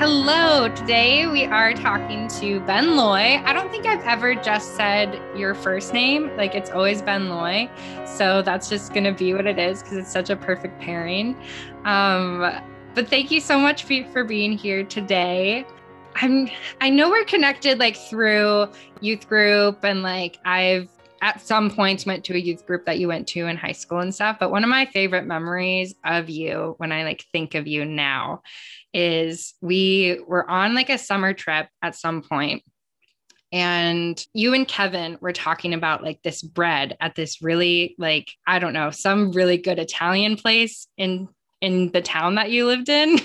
Hello. Today we are talking to Ben Loy. I don't think I've ever just said your first name. Like it's always Ben Loy. So that's just going to be what it is because it's such a perfect pairing. Um, but thank you so much for, for being here today. I'm I know we're connected like through youth group and like I've at some points went to a youth group that you went to in high school and stuff but one of my favorite memories of you when i like think of you now is we were on like a summer trip at some point and you and Kevin were talking about like this bread at this really like I don't know some really good Italian place in in the town that you lived in.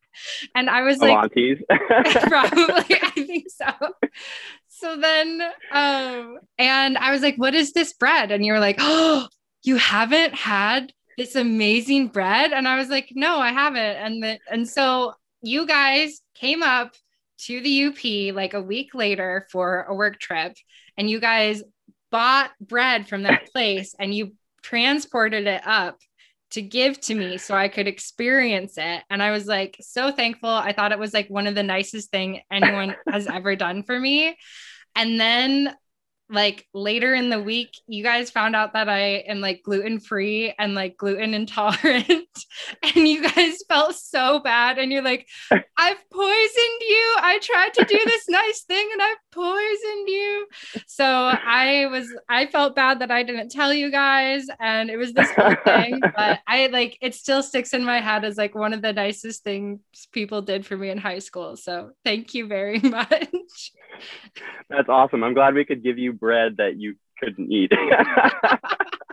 and I was like probably I think so. So then um and I was like what is this bread and you were like oh you haven't had this amazing bread and i was like no i haven't and the, and so you guys came up to the up like a week later for a work trip and you guys bought bread from that place and you transported it up to give to me so I could experience it. And I was like so thankful. I thought it was like one of the nicest thing anyone has ever done for me. And then like later in the week, you guys found out that I am like gluten free and like gluten intolerant. and you guys felt so bad. And you're like, I've poisoned you. I tried to do this nice thing and I've poisoned you. So I was, I felt bad that I didn't tell you guys. And it was this whole thing. But I like, it still sticks in my head as like one of the nicest things people did for me in high school. So thank you very much. That's awesome. I'm glad we could give you bread that you couldn't eat.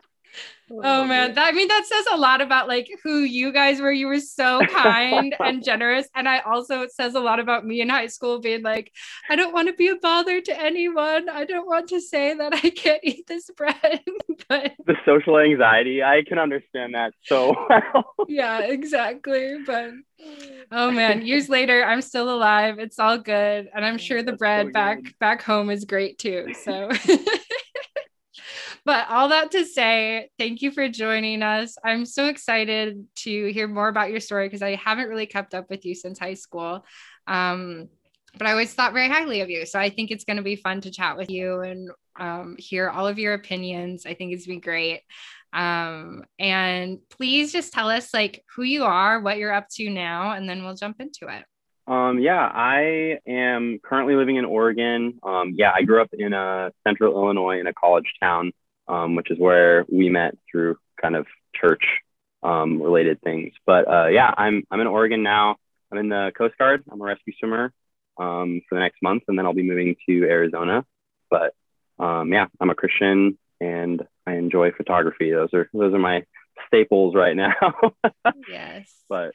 oh man. That, i mean that says a lot about like who you guys were. You were so kind and generous. And i also it says a lot about me in high school being like i don't want to be a bother to anyone. I don't want to say that i can't eat this bread. But the social anxiety i can understand that so well. Yeah exactly. But oh man years later i'm still alive. It's all good. And i'm oh, sure the That's bread so back back home is great too so but all that to say, thank you for joining us. I'm so excited to hear more about your story because I haven't really kept up with you since high school. Um, but I always thought very highly of you. So I think it's going to be fun to chat with you and um, hear all of your opinions. I think it's been great. Um, and please just tell us like who you are, what you're up to now, and then we'll jump into it. Um, yeah, I am currently living in Oregon. Um, yeah, I grew up in a uh, central Illinois in a college town um, which is where we met through kind of church um, related things. But uh, yeah, I'm I'm in Oregon now. I'm in the Coast Guard. I'm a rescue swimmer um, for the next month, and then I'll be moving to Arizona. But um, yeah, I'm a Christian and I enjoy photography. Those are those are my staples right now. yes. But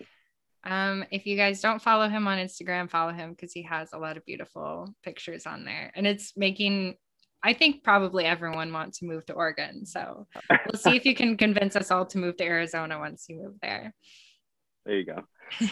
um, if you guys don't follow him on Instagram, follow him because he has a lot of beautiful pictures on there, and it's making I think probably everyone wants to move to Oregon. So we'll see if you can convince us all to move to Arizona once you move there. There you go.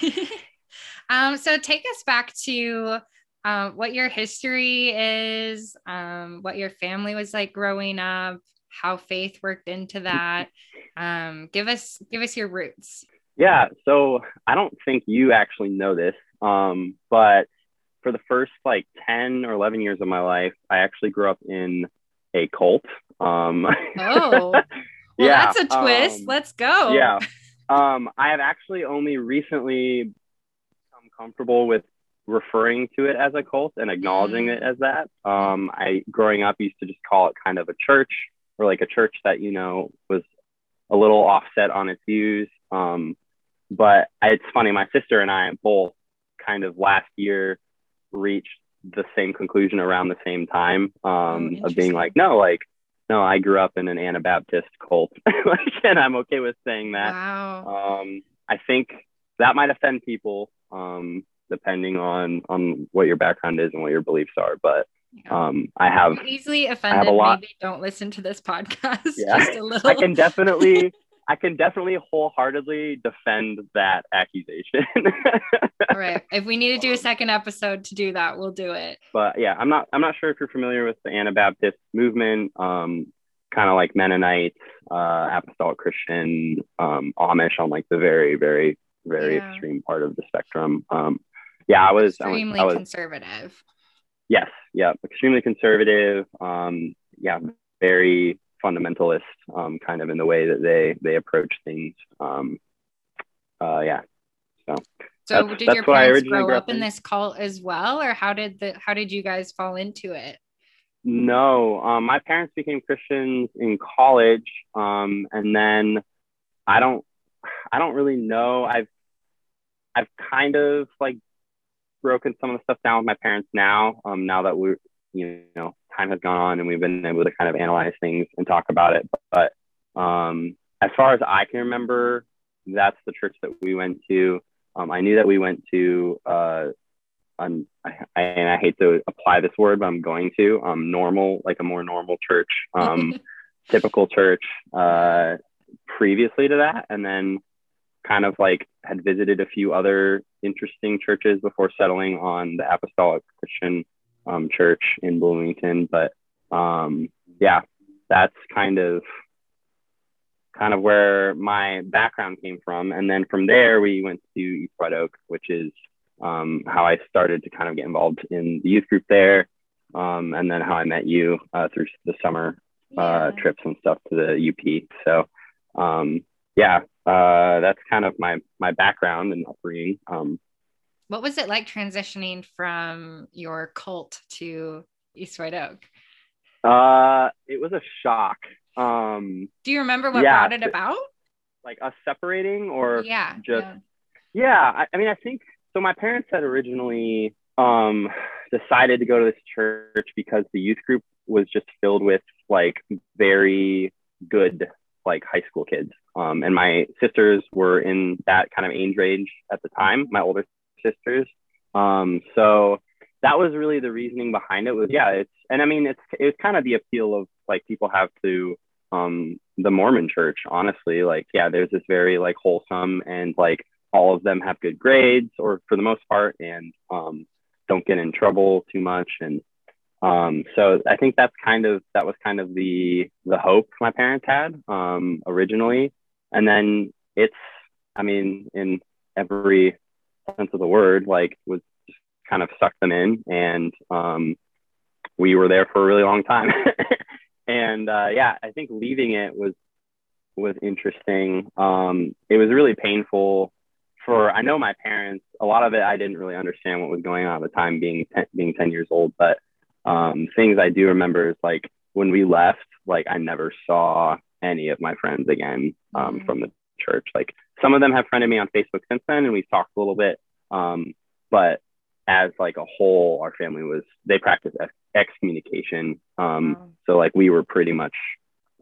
um, so take us back to um, what your history is, um, what your family was like growing up, how faith worked into that. Um, give us give us your roots. Yeah. So I don't think you actually know this, um, but for the first like 10 or 11 years of my life, I actually grew up in a cult. Um, oh, well, yeah, that's a twist. Um, Let's go. Yeah. Um, I have actually only recently become comfortable with referring to it as a cult and acknowledging mm. it as that. Um, I, growing up, used to just call it kind of a church or like a church that, you know, was a little offset on its views. Um, but it's funny, my sister and I both kind of last year reached the same conclusion around the same time um, oh, of being like, no, like, no, I grew up in an Anabaptist cult, like, and I'm okay with saying that. Wow. Um, I think that might offend people, um, depending on on what your background is and what your beliefs are. But um, I have easily offended. I have a lot. Maybe don't listen to this podcast. Yeah, just a little. I can definitely I can definitely wholeheartedly defend that accusation. All right. If we need to do a second episode to do that, we'll do it. But yeah, I'm not I'm not sure if you're familiar with the Anabaptist movement, um, kind of like Mennonite, uh, Apostolic Christian, um, Amish on like the very, very, very yeah. extreme part of the spectrum. Um, yeah, I was extremely I was, conservative. Yes, yeah, extremely conservative. Um, yeah, very fundamentalist, um, kind of in the way that they they approach things. Um, uh, yeah. So. So that's, did that's your parents grow up in this cult as well, or how did the how did you guys fall into it? No, um, my parents became Christians in college, um, and then I don't, I don't really know. I've, I've kind of like broken some of the stuff down with my parents now. Um, now that we're, you know, time has gone on and we've been able to kind of analyze things and talk about it. But, um, as far as I can remember, that's the church that we went to. Um, I knew that we went to uh, I, and I hate to apply this word, but I'm going to, um, normal, like a more normal church, um, typical church, uh, previously to that. And then kind of like had visited a few other interesting churches before settling on the Apostolic Christian, um, church in Bloomington. But, um, yeah, that's kind of, kind of where my background came from. And then from there, we went to East White Oak, which is um, how I started to kind of get involved in the youth group there, um, and then how I met you uh, through the summer uh, yeah. trips and stuff to the UP. So, um, yeah, uh, that's kind of my my background and upbringing. Um, what was it like transitioning from your cult to East White Oak? Uh, it was a shock. Um, Do you remember what yeah, brought it about? Like us separating, or yeah, just yeah. yeah I, I mean, I think so my parents had originally um, decided to go to this church because the youth group was just filled with like very good like high school kids. Um, and my sisters were in that kind of age range at the time, my older sisters. Um, so that was really the reasoning behind it was yeah, it's and I mean it's it's kind of the appeal of like people have to um the Mormon church, honestly. Like, yeah, there's this very like wholesome and like all of them have good grades or for the most part and um, don't get in trouble too much and um, so i think that's kind of that was kind of the the hope my parents had um, originally and then it's i mean in every sense of the word like was just kind of sucked them in and um, we were there for a really long time and uh, yeah i think leaving it was was interesting um, it was really painful for I know my parents, a lot of it I didn't really understand what was going on at the time, being ten, being ten years old. But um, things I do remember is like when we left, like I never saw any of my friends again um, mm-hmm. from the church. Like some of them have friended me on Facebook since then, and we've talked a little bit. Um, but as like a whole, our family was they practiced ex- excommunication. Um, wow. So like we were pretty much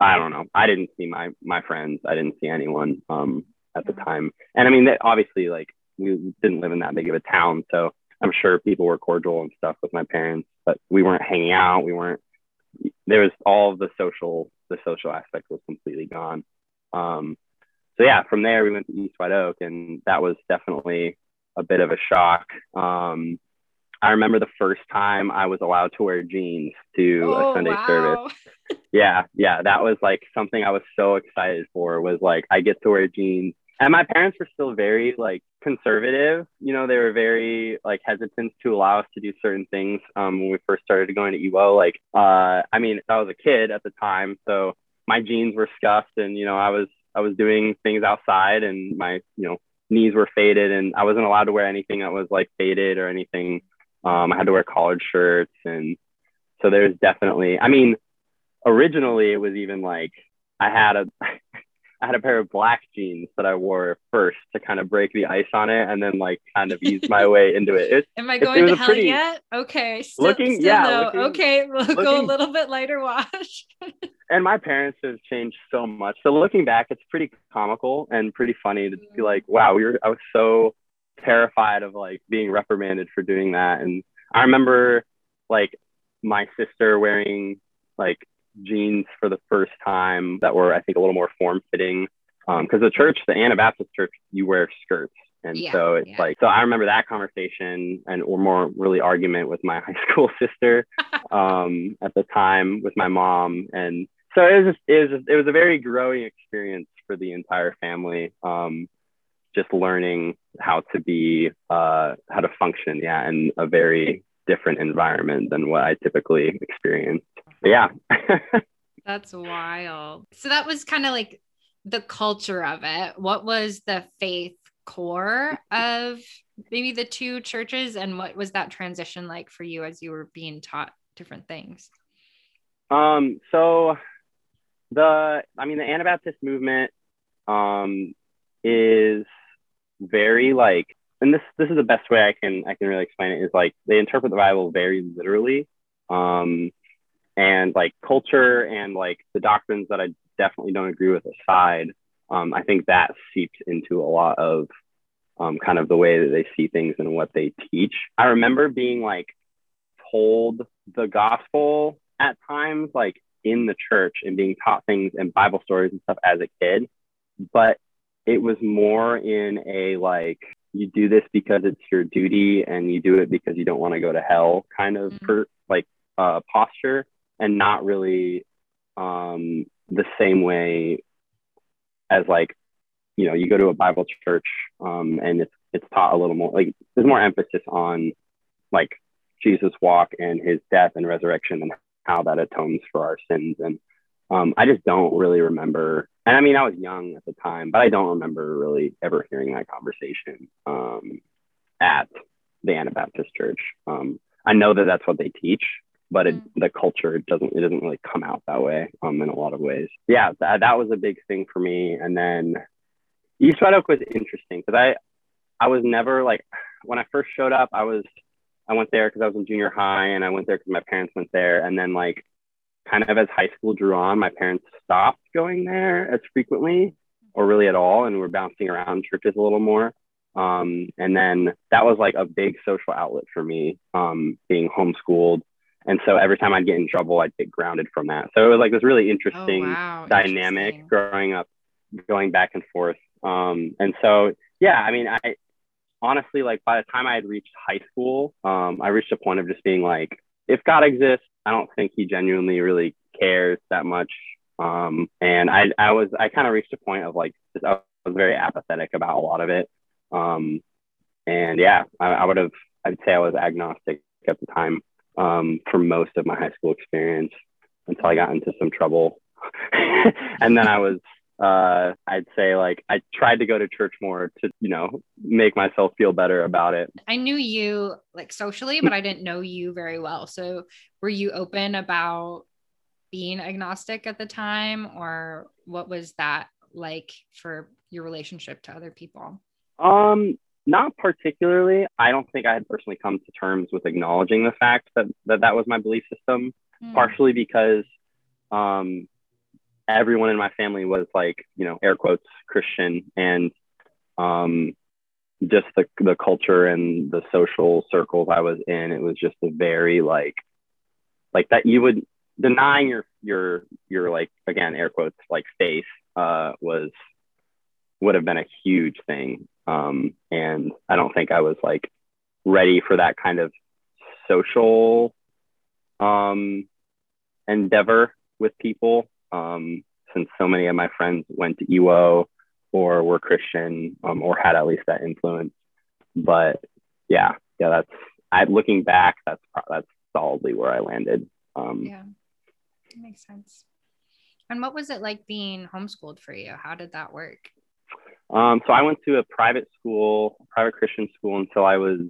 I don't know. I didn't see my my friends. I didn't see anyone. Um, at the time. And I mean, that obviously, like, we didn't live in that big of a town. So I'm sure people were cordial and stuff with my parents, but we weren't hanging out. We weren't, there was all of the social, the social aspect was completely gone. Um, so yeah, from there we went to East White Oak and that was definitely a bit of a shock. Um, I remember the first time I was allowed to wear jeans to oh, a Sunday wow. service. Yeah, yeah, that was like something I was so excited for was like I get to wear jeans and my parents were still very like conservative you know they were very like hesitant to allow us to do certain things um, when we first started going to ewo like uh, i mean i was a kid at the time so my jeans were scuffed and you know i was i was doing things outside and my you know knees were faded and i wasn't allowed to wear anything that was like faded or anything. Um, i had to wear collared shirts and so there's definitely i mean originally it was even like i had a I had a pair of black jeans that I wore first to kind of break the ice on it, and then like kind of ease my way into it. it Am I going to hell pretty, yet? Okay. Still, looking, still yeah. Looking, okay, we'll looking, go a little bit lighter wash. and my parents have changed so much. So looking back, it's pretty comical and pretty funny to be mm-hmm. like, wow, we were. I was so terrified of like being reprimanded for doing that, and I remember like my sister wearing like jeans for the first time that were, I think, a little more form fitting. Because um, the church, the Anabaptist church, you wear skirts. And yeah, so it's yeah. like, so I remember that conversation and or more really argument with my high school sister um, at the time with my mom. And so it was just, it was, just, it was a very growing experience for the entire family. Um, just learning how to be uh, how to function yeah in a very different environment than what i typically experience. But yeah. That's wild. So that was kind of like the culture of it. What was the faith core of maybe the two churches and what was that transition like for you as you were being taught different things? Um so the i mean the anabaptist movement um is very like and this this is the best way I can I can really explain it is like they interpret the Bible very literally. Um and like culture and like the doctrines that I definitely don't agree with aside, um, I think that seeps into a lot of um, kind of the way that they see things and what they teach. I remember being like told the gospel at times, like in the church and being taught things and Bible stories and stuff as a kid, but it was more in a like you do this because it's your duty and you do it because you don't want to go to hell kind of mm-hmm. per, like uh, posture and not really um, the same way as like you know you go to a bible church um, and it's it's taught a little more like there's more emphasis on like jesus walk and his death and resurrection and how that atones for our sins and um, I just don't really remember. And I mean, I was young at the time, but I don't remember really ever hearing that conversation um, at the Anabaptist Church. Um, I know that that's what they teach, but it, mm-hmm. the culture doesn't it doesn't really come out that way um, in a lot of ways. Yeah, that, that was a big thing for me. And then East Red Oak was interesting because I I was never like when I first showed up, I was I went there because I was in junior high, and I went there because my parents went there, and then like kind of as high school drew on, my parents stopped going there as frequently or really at all. And we're bouncing around churches a little more. Um, and then that was like a big social outlet for me, um, being homeschooled. And so every time I'd get in trouble, I'd get grounded from that. So it was like this really interesting oh, wow. dynamic interesting. growing up, going back and forth. Um, and so, yeah, I mean, I honestly, like by the time I had reached high school, um, I reached a point of just being like, if God exists, I don't think he genuinely really cares that much. Um, and I, I was, I kind of reached a point of like, I was very apathetic about a lot of it. Um, and yeah, I, I would have, I'd say I was agnostic at the time um, for most of my high school experience until I got into some trouble. and then I was uh, I'd say like I tried to go to church more to, you know, make myself feel better about it. I knew you like socially, but I didn't know you very well. So were you open about being agnostic at the time or what was that like for your relationship to other people? Um, not particularly. I don't think I had personally come to terms with acknowledging the fact that that, that was my belief system, mm. partially because um, everyone in my family was like, you know, air quotes Christian and um, just the, the culture and the social circles I was in, it was just a very like, like that you would denying your, your, your like, again, air quotes, like faith uh, was, would have been a huge thing. Um, and I don't think I was like ready for that kind of social um, endeavor with people um, since so many of my friends went to EWO or were Christian um, or had at least that influence. But yeah, yeah, that's I looking back, that's that's solidly where I landed. Um, yeah, that makes sense. And what was it like being homeschooled for you? How did that work? Um, so I went to a private school, private Christian school until I was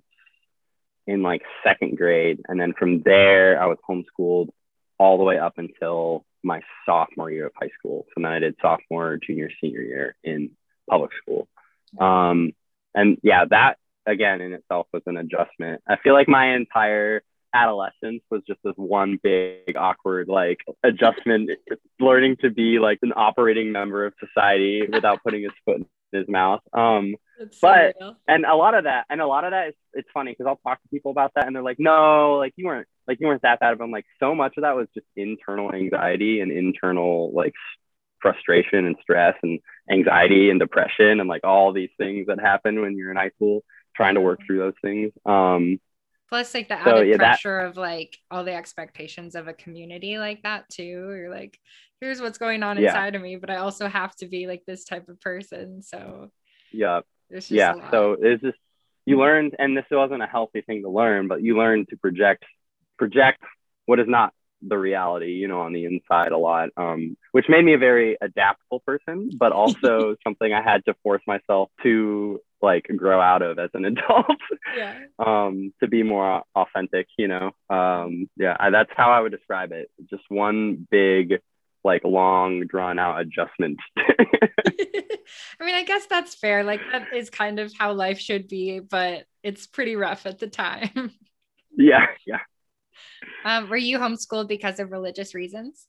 in like second grade. And then from there, I was homeschooled all the way up until my sophomore year of high school. So then I did sophomore, junior, senior year in public school. Um, and yeah, that again in itself was an adjustment. I feel like my entire adolescence was just this one big awkward like adjustment, learning to be like an operating member of society without putting his foot in his mouth. Um, but and a lot of that, and a lot of that is it's funny because I'll talk to people about that, and they're like, "No, like you weren't like you weren't that bad." But I'm like, so much of that was just internal anxiety and internal like frustration and stress and anxiety and depression and like all these things that happen when you're in high school trying to work through those things. Um, Plus, like the added so, yeah, pressure that, of like all the expectations of a community like that too. You're like, here's what's going on inside yeah. of me, but I also have to be like this type of person. So yeah yeah. So it's just you learned, and this wasn't a healthy thing to learn, but you learned to project project what is not the reality, you know, on the inside a lot, um, which made me a very adaptable person, but also something I had to force myself to like grow out of as an adult. yeah. Um, to be more authentic, you know. Um, yeah, I, that's how I would describe it. Just one big, like long, drawn out adjustment. I mean, I guess that's fair. Like that is kind of how life should be, but it's pretty rough at the time. yeah, yeah. Um, were you homeschooled because of religious reasons?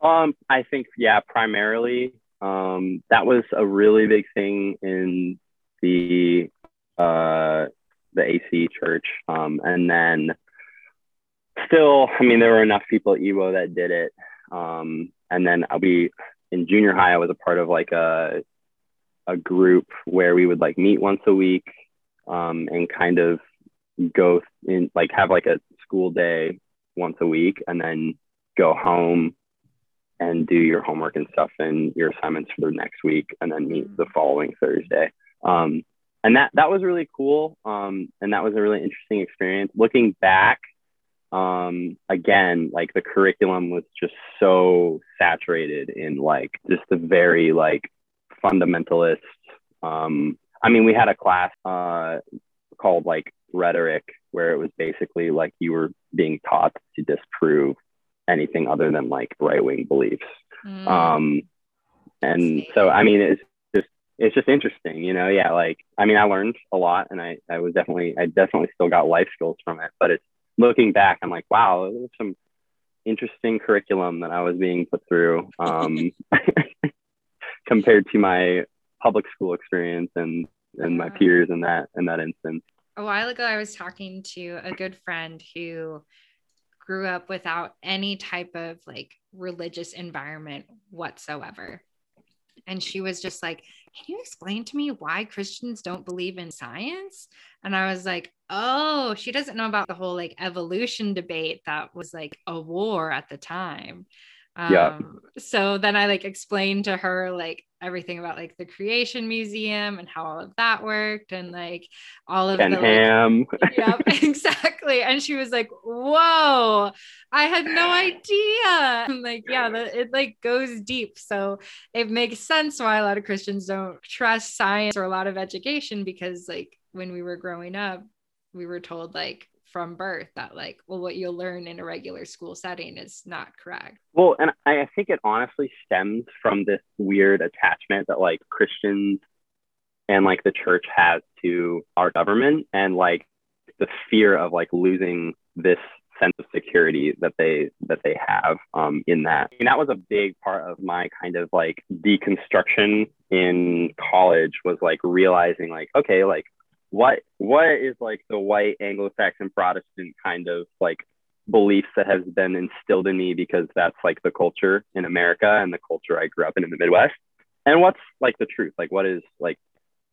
Um, I think yeah, primarily. Um, that was a really big thing in the uh, the AC church, um, and then still, I mean, there were enough people at Ewo that did it, um, and then we in junior high, I was a part of like a a group where we would like meet once a week um, and kind of go in like have like a school day once a week and then go home and do your homework and stuff and your assignments for the next week and then meet the following Thursday. Um, and that that was really cool. Um, and that was a really interesting experience. Looking back, um, again, like the curriculum was just so saturated in like just the very like fundamentalist. Um, I mean, we had a class uh, called like rhetoric where it was basically like you were being taught to disprove anything other than like right wing beliefs. Mm. Um, and so, I mean, it's just, it's just interesting, you know? Yeah. Like, I mean, I learned a lot and I, I was definitely, I definitely still got life skills from it, but it's looking back, I'm like, wow, there was some interesting curriculum that I was being put through um, compared to my public school experience and, and my peers in that, in that instance a while ago, I was talking to a good friend who grew up without any type of like religious environment whatsoever. And she was just like, Can you explain to me why Christians don't believe in science? And I was like, Oh, she doesn't know about the whole like evolution debate that was like a war at the time. Um, yeah. So then I like explained to her like everything about like the creation museum and how all of that worked and like all of and the ham. Like, yep, exactly. And she was like, "Whoa, I had no idea." I'm like, yeah, the, it like goes deep. So it makes sense why a lot of Christians don't trust science or a lot of education because like when we were growing up, we were told like from birth that like well what you'll learn in a regular school setting is not correct well and i think it honestly stems from this weird attachment that like christians and like the church has to our government and like the fear of like losing this sense of security that they that they have um, in that. And that was a big part of my kind of like deconstruction in college was like realizing like okay like what what is like the white Anglo-Saxon Protestant kind of like beliefs that has been instilled in me because that's like the culture in America and the culture I grew up in in the Midwest. And what's like the truth? Like what is like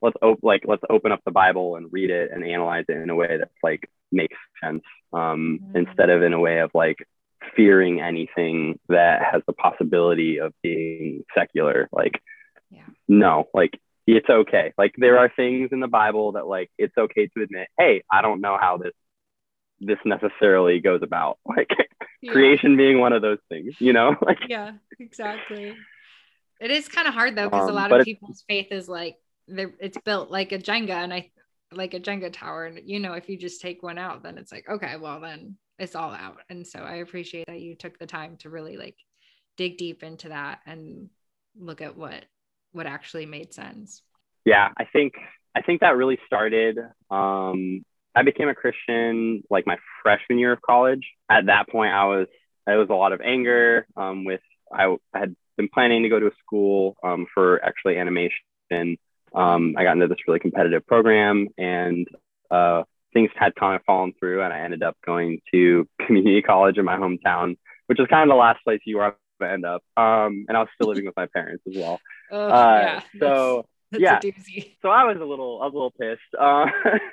let's op- like let's open up the Bible and read it and analyze it in a way that like makes sense um, mm-hmm. instead of in a way of like fearing anything that has the possibility of being secular. Like yeah. no, like it's okay. Like there are things in the Bible that like it's okay to admit, hey, I don't know how this this necessarily goes about. Like yeah. creation being one of those things, you know? Like Yeah, exactly. It is kind of hard though, because um, a lot of people's faith is like it's built like a Jenga and I like a Jenga tower. And you know, if you just take one out, then it's like, okay, well then it's all out. And so I appreciate that you took the time to really like dig deep into that and look at what what actually made sense yeah i think i think that really started um, i became a christian like my freshman year of college at that point i was it was a lot of anger um, with I, I, had been planning to go to a school um, for actually animation um, i got into this really competitive program and uh, things had kind of fallen through and i ended up going to community college in my hometown which is kind of the last place you are to end up. Um, and I was still living with my parents as well. Oh, uh, yeah. So that's, that's yeah. So I was a little, I was a little pissed. Uh,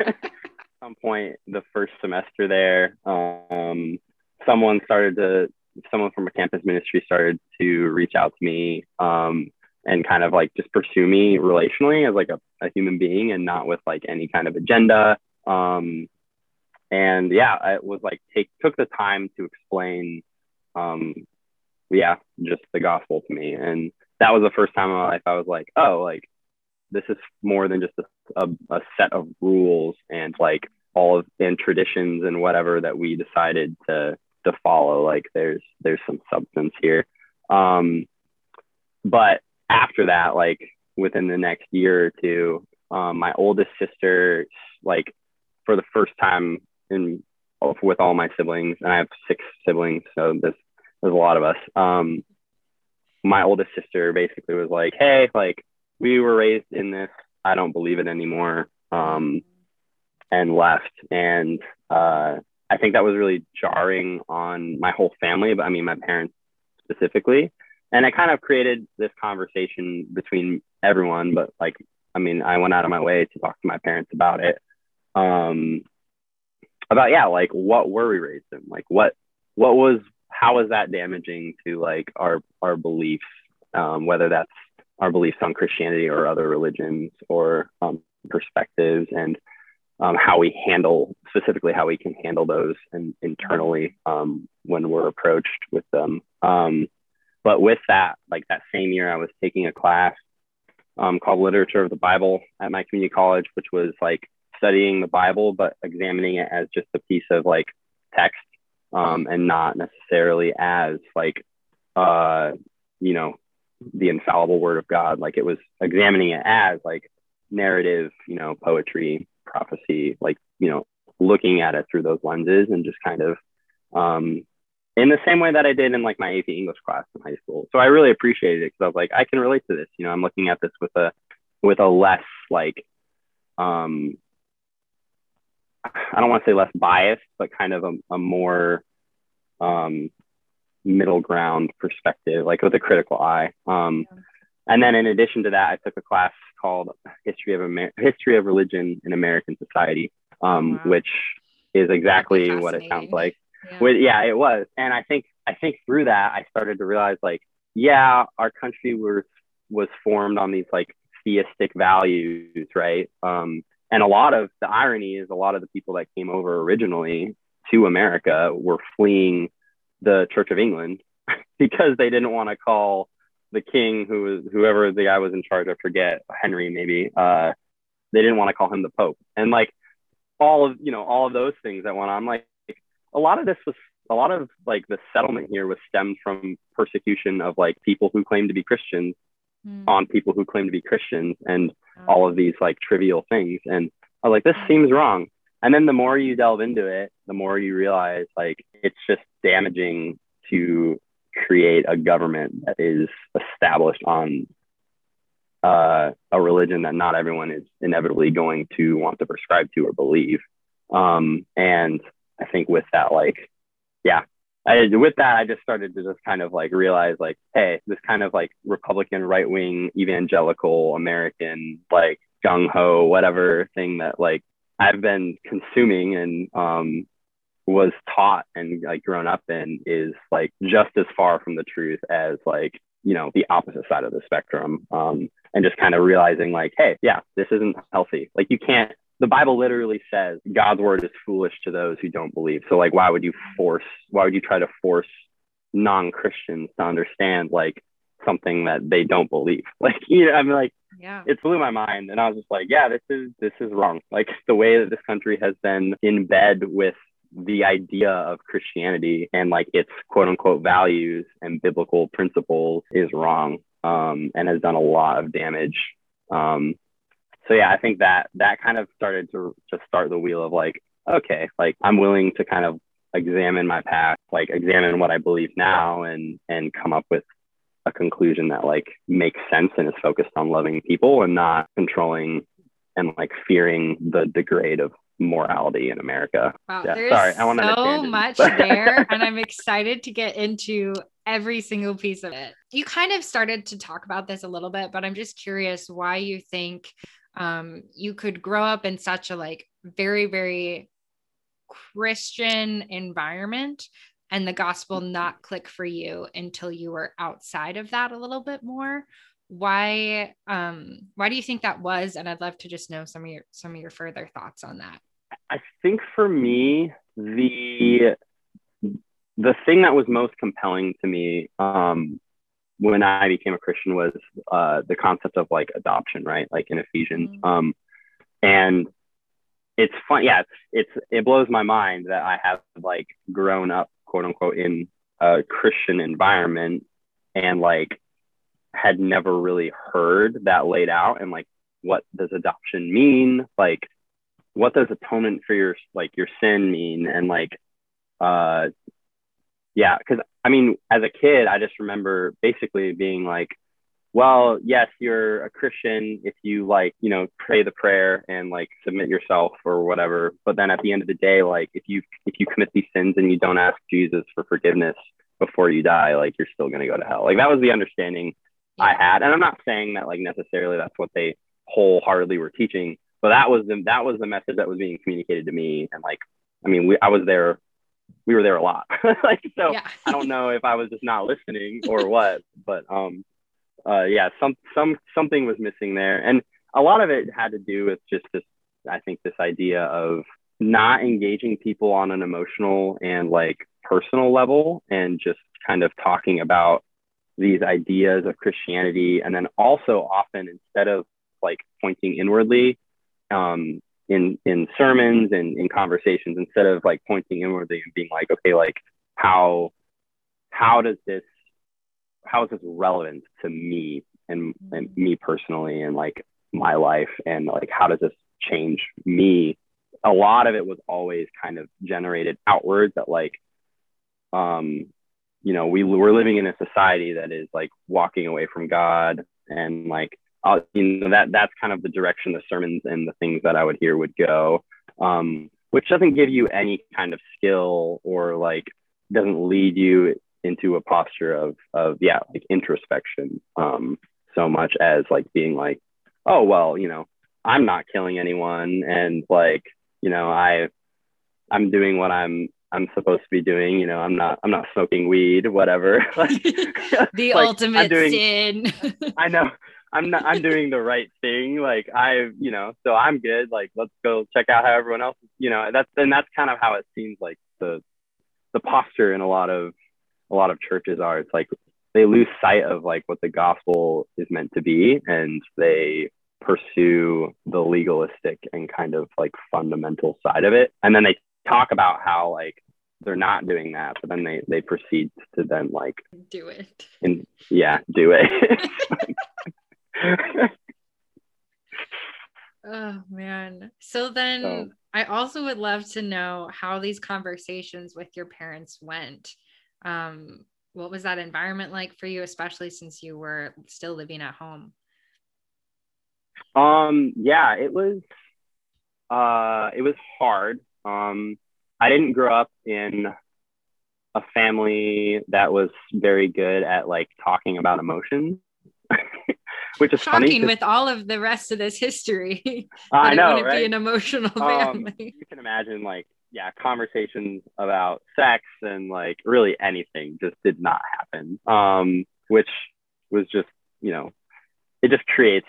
at some point, the first semester there, um, someone started to, someone from a campus ministry started to reach out to me. Um, and kind of like just pursue me relationally as like a, a human being and not with like any kind of agenda. Um, and yeah, it was like take took the time to explain, um, yeah, just the gospel to me, and that was the first time in my life I was like, oh, like this is more than just a, a, a set of rules and like all of and traditions and whatever that we decided to to follow. Like there's there's some substance here. Um, but after that, like within the next year or two, um, my oldest sister, like for the first time in with all my siblings, and I have six siblings, so there's there's a lot of us. Um, my oldest sister basically was like, "Hey, like we were raised in this. I don't believe it anymore." Um, and left, and uh, I think that was really jarring on my whole family, but I mean my parents specifically and it kind of created this conversation between everyone but like i mean i went out of my way to talk to my parents about it um about yeah like what were we raised in like what what was how was that damaging to like our our beliefs um, whether that's our beliefs on christianity or other religions or um, perspectives and um, how we handle specifically how we can handle those and internally um, when we're approached with them. Um, but with that, like that same year, I was taking a class um, called Literature of the Bible at my community college, which was like studying the Bible, but examining it as just a piece of like text um, and not necessarily as like, uh, you know, the infallible word of God. Like it was examining it as like narrative, you know, poetry, prophecy, like, you know, looking at it through those lenses and just kind of um, in the same way that I did in like my AP English class in high school. So I really appreciated it because I was like, I can relate to this. You know, I'm looking at this with a with a less like um I don't want to say less biased, but kind of a, a more um middle ground perspective, like with a critical eye. Um and then in addition to that, I took a class called History of Amer- History of Religion in American Society, um, wow. which is exactly what it sounds like yeah. With, yeah, it was. And I think I think through that I started to realize like, yeah, our country was was formed on these like theistic values, right? Um, and a lot of the irony is a lot of the people that came over originally to America were fleeing the Church of England because they didn't want to call the king who was whoever the guy was in charge, I forget, Henry maybe, uh, they didn't want to call him the Pope. And like all of you know, all of those things that went on, like a lot of this was a lot of like the settlement here was stemmed from persecution of like people who claim to be Christians mm. on people who claim to be Christians and oh. all of these like trivial things. And I was like, this seems wrong. And then the more you delve into it, the more you realize like it's just damaging to create a government that is established on uh, a religion that not everyone is inevitably going to want to prescribe to or believe. Um, and I think with that, like, yeah, I, with that, I just started to just kind of like realize, like, hey, this kind of like Republican, right wing, evangelical, American, like gung ho, whatever thing that like I've been consuming and um, was taught and like grown up in is like just as far from the truth as like you know the opposite side of the spectrum um, and just kind of realizing like hey yeah this isn't healthy. Like you can't the Bible literally says God's word is foolish to those who don't believe. So like why would you force why would you try to force non-Christians to understand like something that they don't believe? Like you know, I'm like yeah. it blew my mind and I was just like, yeah, this is this is wrong. Like the way that this country has been in bed with the idea of Christianity and like its quote unquote values and biblical principles is wrong um, and has done a lot of damage. Um, so yeah, I think that that kind of started to just start the wheel of like, okay, like I'm willing to kind of examine my past, like examine what I believe now and and come up with a conclusion that like makes sense and is focused on loving people and not controlling and like fearing the degrade of morality in America. Wow, yeah, there's sorry, I want to. so much there, and I'm excited to get into every single piece of it. You kind of started to talk about this a little bit, but I'm just curious why you think um, you could grow up in such a like very very christian environment and the gospel not click for you until you were outside of that a little bit more. Why um why do you think that was? And i'd love to just know some of your some of your further thoughts on that. I think for me the the thing that was most compelling to me um when i became a christian was uh the concept of like adoption right? Like in ephesians. Mm-hmm. um and it's fun yeah it's, it's it blows my mind that i have like grown up quote unquote in a christian environment and like had never really heard that laid out and like what does adoption mean? Like what does atonement for your like your sin mean? And like uh yeah because i mean as a kid i just remember basically being like well yes you're a christian if you like you know pray the prayer and like submit yourself or whatever but then at the end of the day like if you if you commit these sins and you don't ask jesus for forgiveness before you die like you're still going to go to hell like that was the understanding I had. And I'm not saying that like necessarily that's what they wholeheartedly were teaching, but that was the that was the message that was being communicated to me. And like, I mean, we I was there, we were there a lot. like, so yeah. I don't know if I was just not listening or what, but um, uh, yeah, some some something was missing there, and a lot of it had to do with just this. I think this idea of not engaging people on an emotional and like personal level, and just kind of talking about these ideas of Christianity. And then also often instead of like pointing inwardly um, in, in sermons and in conversations, instead of like pointing inwardly and being like, okay, like how, how does this, how is this relevant to me and, and me personally and like my life and like, how does this change me? A lot of it was always kind of generated outwards that like, um, you know, we we're living in a society that is like walking away from God and like uh, you know that that's kind of the direction the sermons and the things that I would hear would go, um, which doesn't give you any kind of skill or like doesn't lead you into a posture of of yeah like introspection um, so much as like being like oh well you know I'm not killing anyone and like you know I I'm doing what I'm I'm supposed to be doing. You know, I'm not I'm not smoking weed, whatever. the like, ultimate doing, sin. I know. I'm not I'm doing the right thing. Like I, you know, so I'm good. Like let's go check out how everyone else, you know, that's and that's kind of how it seems like the the posture in a lot of a lot of churches are. It's like they lose sight of like what the gospel is meant to be and they pursue the legalistic and kind of like fundamental side of it. And then they talk about how like they're not doing that, but then they they proceed to then like do it. And yeah, do it. oh man. So then so, I also would love to know how these conversations with your parents went. Um, what was that environment like for you, especially since you were still living at home? Um, yeah, it was uh it was hard um, I didn't grow up in a family that was very good at like talking about emotions, which is shocking funny, with all of the rest of this history. I know, it right? Be an emotional um, family. Um, you can imagine, like, yeah, conversations about sex and like really anything just did not happen. Um, which was just, you know, it just creates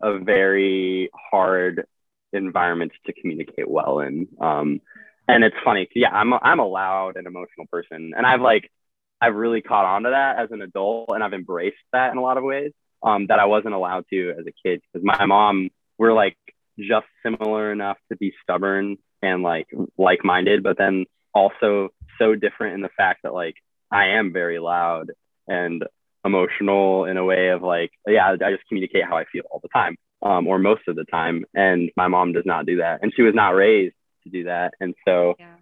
a very hard environment to communicate well in. Um, and it's funny, yeah, I'm a, I'm a loud and emotional person, and I've like I've really caught on to that as an adult, and I've embraced that in a lot of ways um, that I wasn't allowed to as a kid because my mom we're like just similar enough to be stubborn and like like minded, but then also so different in the fact that like I am very loud and emotional in a way of like yeah I just communicate how I feel all the time um, or most of the time. And my mom does not do that. And she was not raised to do that. And so yeah.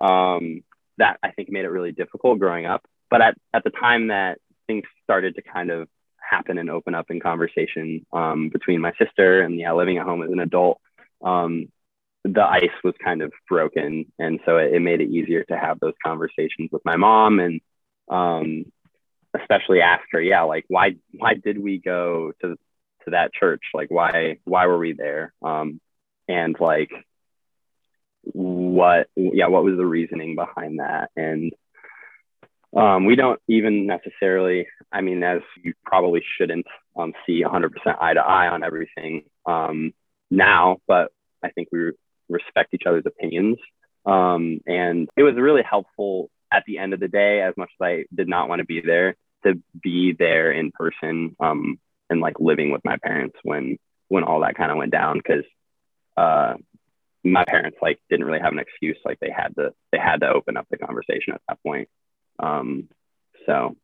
um, that I think made it really difficult growing up. But at, at the time that things started to kind of happen and open up in conversation um, between my sister and yeah, living at home as an adult, um, the ice was kind of broken. And so it, it, made it easier to have those conversations with my mom and um, especially after, yeah, like why, why did we go to to that church? Like why why were we there? Um and like what yeah what was the reasoning behind that? And um we don't even necessarily i mean as you probably shouldn't um, see 100% eye to eye on everything um, now, but I think we respect each other's opinions. Um, and it was really helpful at the end of the day, as much as I did not want to be there, to be there in person um, and like living with my parents when when all that kind of went down because uh, my parents like didn't really have an excuse like they had to they had to open up the conversation at that point um, so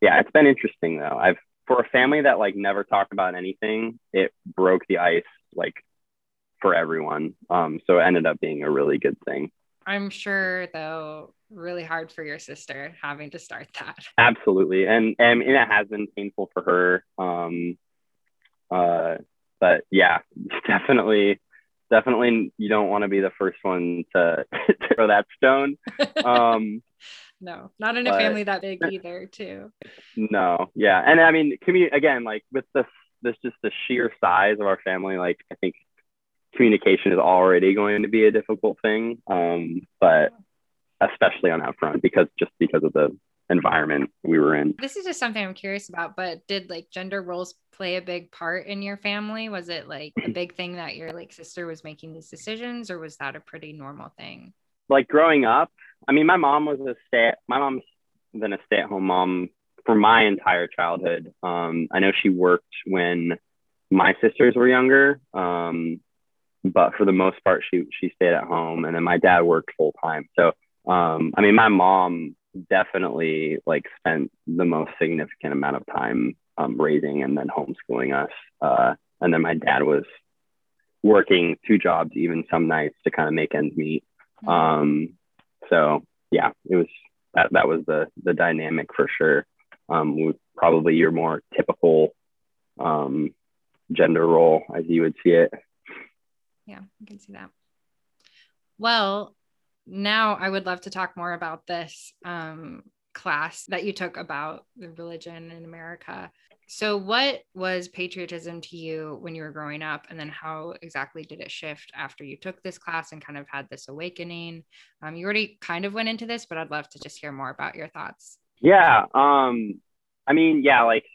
yeah it's been interesting though. I've for a family that like never talked about anything it broke the ice like for everyone. Um, so it ended up being a really good thing. I'm sure though really hard for your sister having to start that. Absolutely. And and, and it has been painful for her. Um uh but yeah definitely definitely you don't want to be the first one to, to throw that stone. Um, no, not in a family that big either, too. No, yeah, and I mean, commu- again, like with this, this just the sheer size of our family, like I think communication is already going to be a difficult thing, um, but especially on that front because just because of the environment we were in. This is just something I'm curious about, but did like gender roles play a big part in your family? Was it like a big thing that your like sister was making these decisions or was that a pretty normal thing? Like growing up, I mean my mom was a stay my mom's been a stay-at-home mom for my entire childhood. Um, I know she worked when my sisters were younger. Um, but for the most part she she stayed at home and then my dad worked full time. So um, I mean my mom definitely like spent the most significant amount of time um, raising and then homeschooling us. Uh, and then my dad was working two jobs, even some nights to kind of make ends meet. Mm-hmm. Um, so yeah, it was that that was the the dynamic for sure. Um, probably your more typical um, gender role as you would see it. Yeah, I can see that. Well, now I would love to talk more about this um, class that you took about the religion in America. So, what was patriotism to you when you were growing up? And then, how exactly did it shift after you took this class and kind of had this awakening? Um, you already kind of went into this, but I'd love to just hear more about your thoughts. Yeah. Um, I mean, yeah, like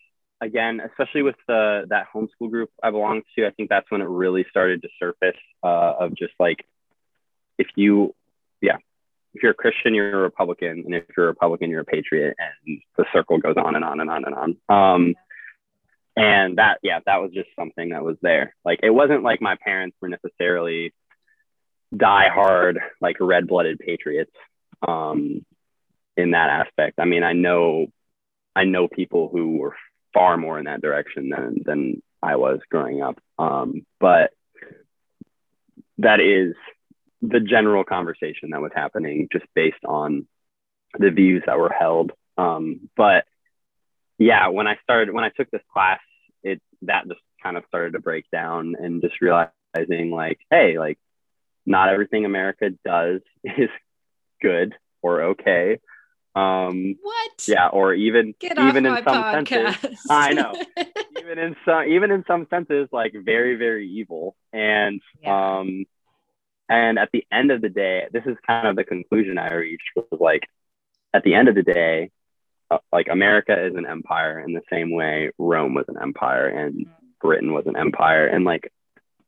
again, especially with the that homeschool group I belonged to, I think that's when it really started to surface uh, of just like if you if you're a Christian, you're a Republican, and if you're a Republican, you're a patriot, and the circle goes on and on and on and on. Um, and that, yeah, that was just something that was there. Like it wasn't like my parents were necessarily die hard, like red blooded patriots. Um, in that aspect, I mean, I know, I know people who were far more in that direction than than I was growing up. Um, but that is the general conversation that was happening just based on the views that were held. Um, but yeah, when I started, when I took this class, it that just kind of started to break down and just realizing like, hey, like not everything America does is good or okay. Um, what? Yeah, or even Get even in some podcast. senses, I know. even in some even in some senses, like very very evil. And yeah. um, and at the end of the day, this is kind of the conclusion I reached was like, at the end of the day, uh, like America is an empire in the same way Rome was an empire and Britain was an empire. And like,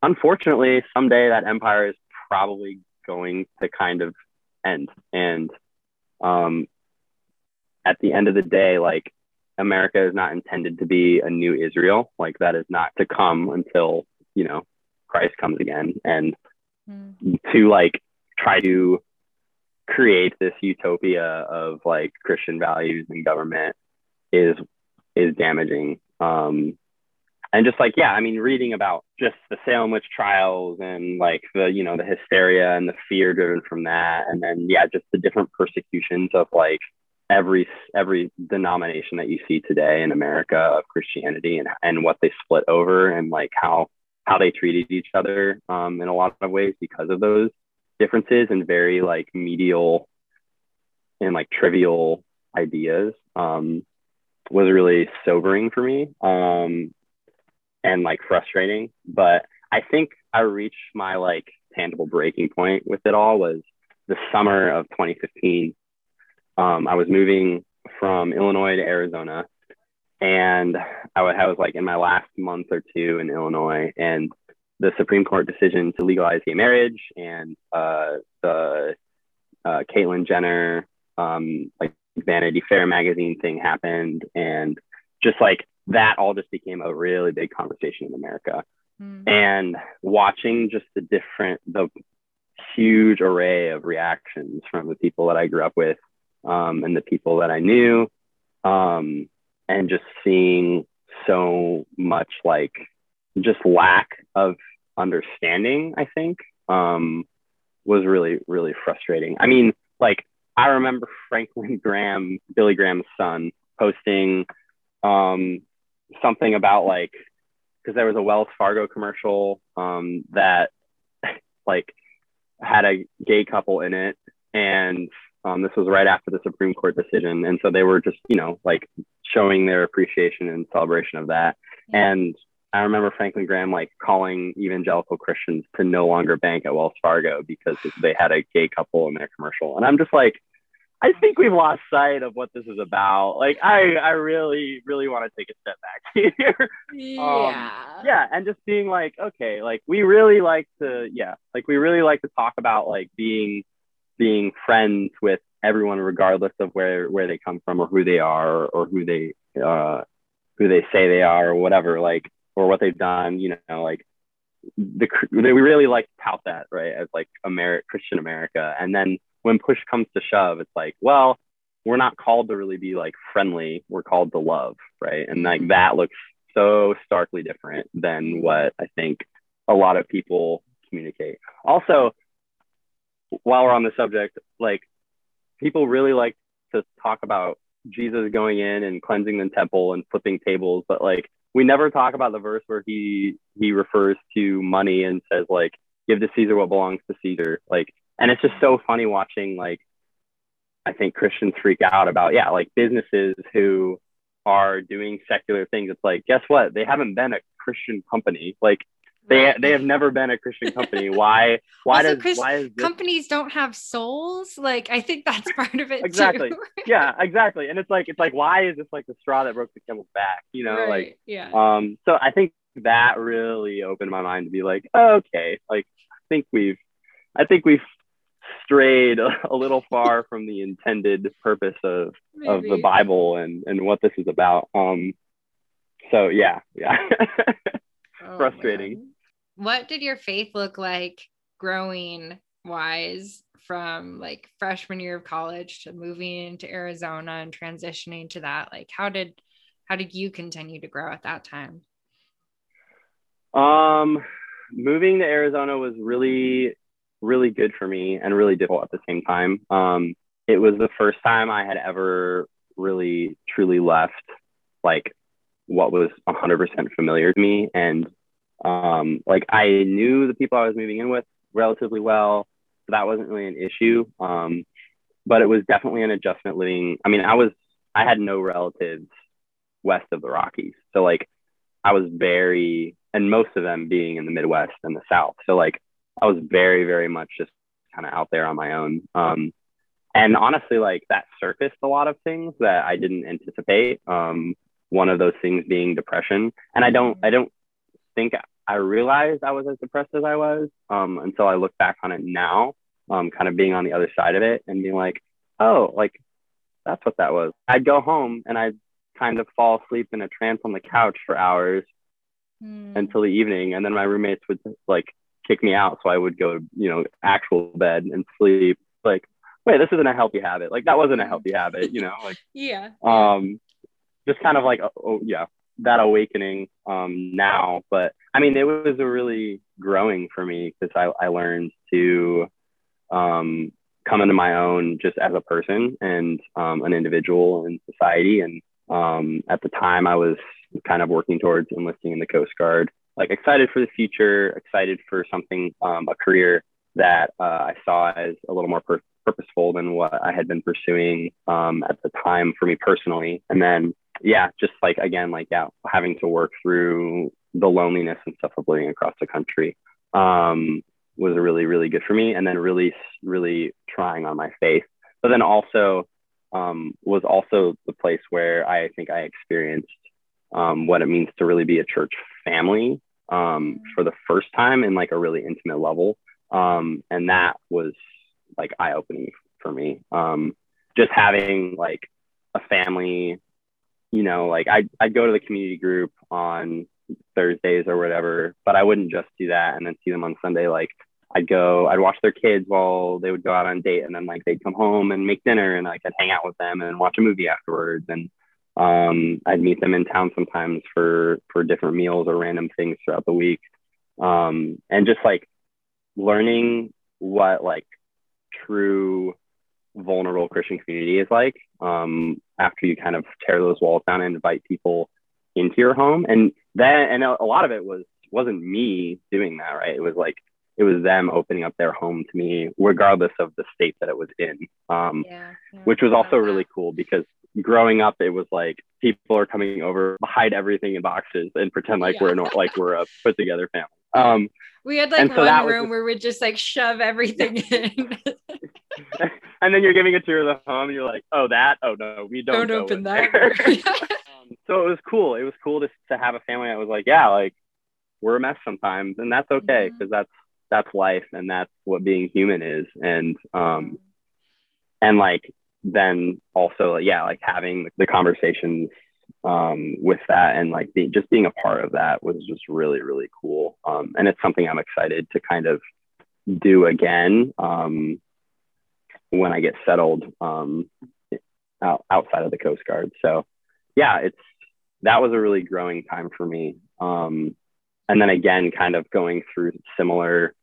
unfortunately, someday that empire is probably going to kind of end. And um, at the end of the day, like, America is not intended to be a new Israel. Like, that is not to come until, you know, Christ comes again. And mm. to like try to create this utopia of like Christian values and government is is damaging. Um, and just like yeah, I mean, reading about just the Salem witch trials and like the you know the hysteria and the fear driven from that, and then yeah, just the different persecutions of like every every denomination that you see today in America of Christianity and and what they split over and like how how they treated each other um, in a lot of ways because of those differences and very like medial and like trivial ideas um, was really sobering for me um, and like frustrating. But I think I reached my like tangible breaking point with it all was the summer of 2015. Um, I was moving from Illinois to Arizona and I was like in my last month or two in Illinois, and the Supreme Court decision to legalize gay marriage and uh, the uh, Caitlyn Jenner um, like Vanity Fair magazine thing happened, and just like that all just became a really big conversation in America. Mm. And watching just the different, the huge array of reactions from the people that I grew up with um, and the people that I knew, um, and just seeing so much like just lack of understanding, I think, um, was really, really frustrating. I mean, like, I remember Franklin Graham, Billy Graham's son, posting um, something about like, because there was a Wells Fargo commercial um, that like had a gay couple in it. And um, this was right after the Supreme Court decision. And so they were just, you know, like showing their appreciation and celebration of that. And I remember Franklin Graham like calling evangelical Christians to no longer bank at Wells Fargo because they had a gay couple in their commercial. And I'm just like, I think we've lost sight of what this is about. Like, I, I really, really want to take a step back here. Yeah. Um, yeah. And just being like, okay, like we really like to, yeah, like we really like to talk about like being, being friends with everyone, regardless of where, where they come from or who they are or, or who they, uh, who they say they are or whatever, like, or what they've done, you know, like the, we really like to tout that, right. As like America, Christian America. And then, when push comes to shove, it's like, well, we're not called to really be like friendly. We're called to love, right? And like mm-hmm. that looks so starkly different than what I think a lot of people communicate. Also, while we're on the subject, like people really like to talk about Jesus going in and cleansing the temple and flipping tables, but like we never talk about the verse where he he refers to money and says like give to Caesar what belongs to Caesar. Like and it's just so funny watching like i think christians freak out about yeah like businesses who are doing secular things. It's like guess what? They haven't been a christian company. Like they they have never been a christian company why why also, does Chris, why is this... companies don't have souls like i think that's part of it exactly yeah exactly and it's like it's like why is this like the straw that broke the camel's back you know right. like yeah um so i think that really opened my mind to be like okay like i think we've i think we've strayed a, little far from the intended purpose of Maybe. of the Bible and and what this is about. Um, so yeah, yeah, oh, frustrating. Man. What did your faith look like growing wise from like freshman year of college to moving into Arizona and transitioning to that? Like, how did how did you continue to grow at that time? Um, moving to Arizona was really really good for me and really difficult at the same time. Um, it was the first time I had ever really truly left like what was 100% familiar to me. And um, like I knew the people I was moving in with relatively well. So that wasn't really an issue. Um, but it was definitely an adjustment living. I mean, I was, I had no relatives west of the Rockies. So like I was very, and most of them being in the Midwest and the South. So like I was very, very much just kind of out there on my own. Um, and honestly, like that surfaced a lot of things that I didn't anticipate. Um, one of those things being depression. And I don't, I don't think I realized I was as depressed as I was um, until I look back on it now, um, kind of being on the other side of it and being like, oh, like that's what that was. I'd go home and I'd kind of fall asleep in a trance on the couch for hours mm. until the evening. And then my roommates would like kick me out. So I would go to, you know, actual bed and sleep. Like, wait, this isn't a healthy habit. Like that wasn't a healthy habit, you know, like, yeah. Um, just kind of like, oh, oh yeah, that awakening um, now. But I mean, it was a really growing for me because I, I learned to um, come into my own just as a person and um, an individual in society. And um, at the time, I was kind of working towards enlisting in the Coast Guard like excited for the future, excited for something, um, a career that uh, I saw as a little more pur- purposeful than what I had been pursuing um, at the time for me personally. And then, yeah, just like again, like yeah, having to work through the loneliness and stuff of living across the country um, was really, really good for me. And then really, really trying on my faith. But then also um, was also the place where I think I experienced um, what it means to really be a church family um, for the first time in like a really intimate level. Um, and that was like eye opening for me. Um, just having like a family, you know, like I, I'd go to the community group on Thursdays or whatever, but I wouldn't just do that and then see them on Sunday. Like I'd go, I'd watch their kids while they would go out on date and then like they'd come home and make dinner and like I'd hang out with them and watch a movie afterwards. And um, I'd meet them in town sometimes for, for different meals or random things throughout the week. Um, and just like learning what like true vulnerable Christian community is like um, after you kind of tear those walls down and invite people into your home. And then, and a lot of it was, wasn't me doing that, right? It was like, it was them opening up their home to me, regardless of the state that it was in, um, yeah, yeah, which was also really cool because growing up, it was like people are coming over, hide everything in boxes and pretend like yeah. we're not like we're a put together family. Um, we had like so one room just, where we'd just like shove everything in. and then you're giving a tour of the home, and you're like, "Oh, that? Oh no, we don't, don't open that." um, so it was cool. It was cool to to have a family that was like, "Yeah, like we're a mess sometimes, and that's okay because that's that's life, and that's what being human is." And um, and like then also, yeah, like having the conversations um, with that and like the, just being a part of that was just really really cool. Um, and it's something i'm excited to kind of do again um, when i get settled um, out, outside of the coast guard. So yeah it's that was a really growing time for me. Um, and then again kind of going through similar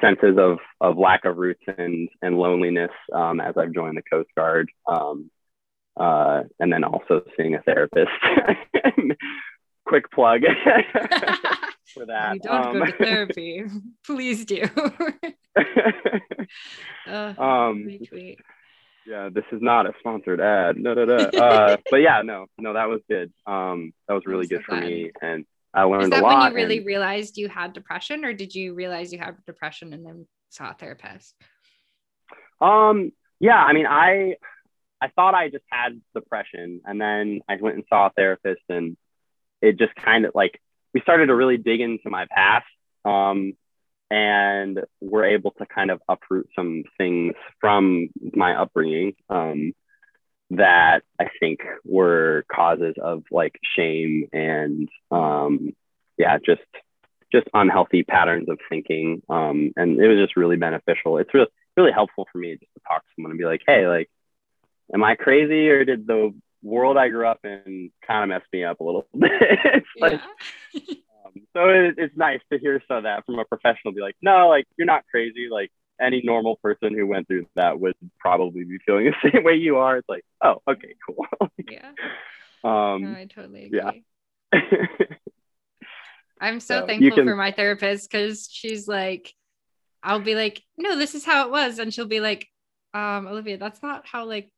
senses of of lack of roots and and loneliness um, as I've joined the Coast Guard. Uh, and then also seeing a therapist. Quick plug for that. You don't um, go to therapy. Please do. uh, um, retweet. Yeah, this is not a sponsored ad. No, no, no. Uh, but yeah, no, no, that was good. Um, that was really good for me, and I learned is that a lot. When you really and, realized you had depression, or did you realize you had depression and then saw a therapist? Um, yeah, I mean, I I thought I just had depression. And then I went and saw a therapist, and it just kind of like we started to really dig into my past. Um, and we're able to kind of uproot some things from my upbringing um, that I think were causes of like shame and um, yeah, just just unhealthy patterns of thinking. Um, and it was just really beneficial. It's really really helpful for me just to talk to someone and be like, hey, like am I crazy or did the world I grew up in kind of mess me up a little bit? like, um, so it, it's nice to hear some of that from a professional. Be like, no, like you're not crazy. Like any normal person who went through that would probably be feeling the same way you are. It's like, oh, okay, cool. yeah. Um, no, I totally agree. Yeah. I'm so, so thankful can... for my therapist because she's like, I'll be like, no, this is how it was, and she'll be like, um, Olivia, that's not how like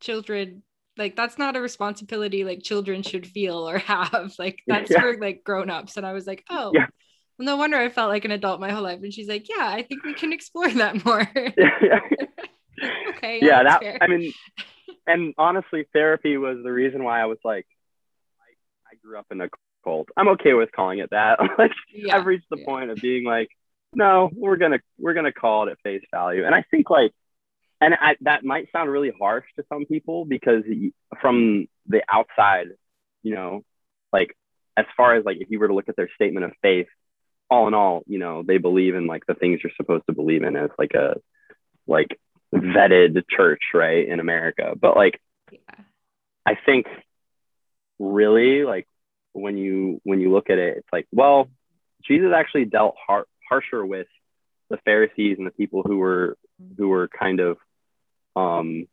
children like that's not a responsibility like children should feel or have like that's yeah. for like grown-ups. And i was like oh yeah. well, no wonder i felt like an adult my whole life. And she's like yeah i think we can explore that more. Yeah, okay yeah, that fair. i mean and honestly therapy was the reason why i was like i, I grew up in a cult. I'm okay with calling it that. Like i've reached the point of being like no we're gonna we're gonna call it at face value. And i think like and I, that might sound really harsh to some people because from the outside, you know, like as far as like if you were to look at their statement of faith, all in all, you know, they believe in like the things you're supposed to believe in as like a like vetted church, right, in America. But like, yeah. I think really like when you when you look at it, it's like, well, Jesus actually dealt har- harsher with the Pharisees and the people who were who were kind of um,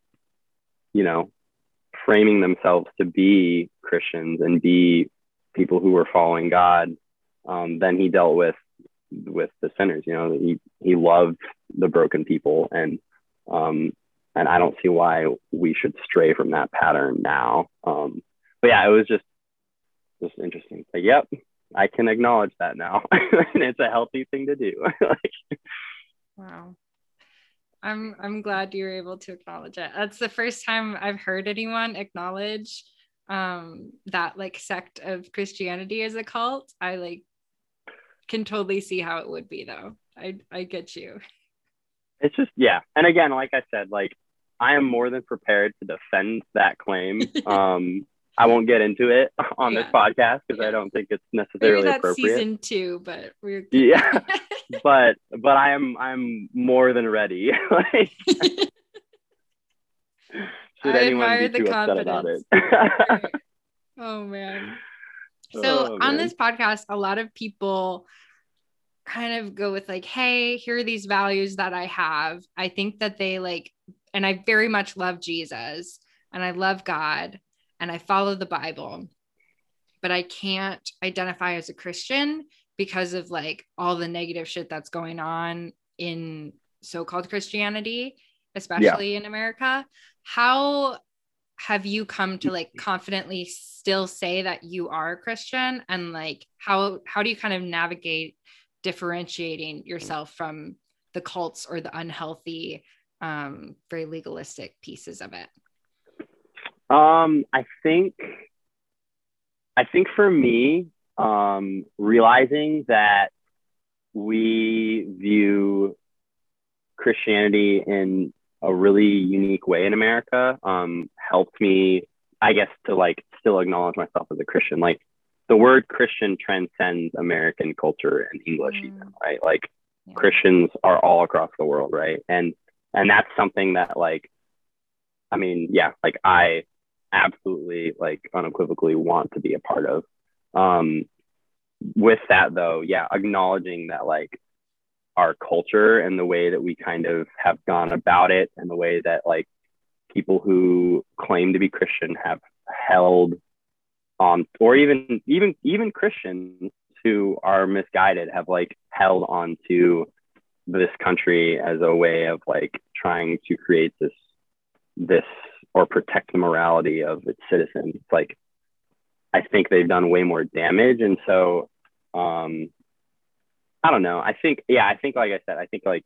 you know, framing themselves to be Christians and be people who were following God, um, then he dealt with with the sinners. You know, he he loved the broken people, and um, and I don't see why we should stray from that pattern now. Um, but yeah, it was just just interesting. But yep, I can acknowledge that now, and it's a healthy thing to do. like, wow. I'm I'm glad you were able to acknowledge it. That's the first time I've heard anyone acknowledge um that like sect of Christianity as a cult. I like can totally see how it would be though. I I get you. It's just yeah. And again, like I said, like I am more than prepared to defend that claim. um I won't get into it on yeah. this podcast because yeah. I don't think it's necessarily Maybe that's appropriate. Season two, but we're yeah, but but I am I'm more than ready. like, should I anyone admire be the too upset about confidence. it? oh man. So Oh, on man. this podcast, a lot of people kind of go with like, hey, here are these values that I have. I think that they like, and I very much love Jesus and I love God and I follow the Bible, but I can't identify as a Christian because of like all the negative shit that's going on in so-called Christianity, especially in America. How have you come to like confidently still say that you are a Christian? And like how how do you kind of navigate differentiating yourself from the cults or the unhealthy um very legalistic pieces of it? Um, I think, I think for me, um, realizing that we view Christianity in a really unique way in America um, helped me, I guess, to like still acknowledge myself as a Christian. Like the word Christian transcends American culture and English, Mm. even right? Like Yeah. Christians are all across the world, right? And and that's something that like, I mean, yeah, like I absolutely like unequivocally want to be a part of. Um, with that though, yeah, acknowledging that like our culture and the way that we kind of have gone about it and the way that like people who claim to be Christian have held on or even even even Christians who are misguided have like held on to this country as a way of like trying to create this this or protect the morality of its citizens. Like i think they've done way more damage and so um i don't know i think yeah i think like i said i think like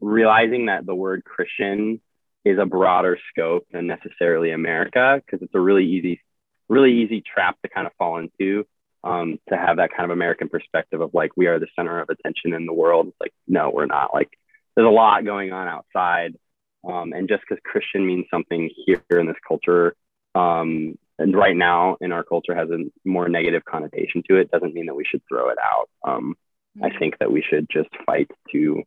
realizing that the word christian is a broader scope than necessarily america because it's a really easy really easy trap to kind of fall into um, to have that kind of American perspective of like we are the center of attention in the world. It's like no, we're not. Like there's a lot going on outside, um, and just because Christian means something here in this culture, um, and right now in our culture has a more negative connotation to it, doesn't mean that we should throw it out. Um, I think that we should just fight to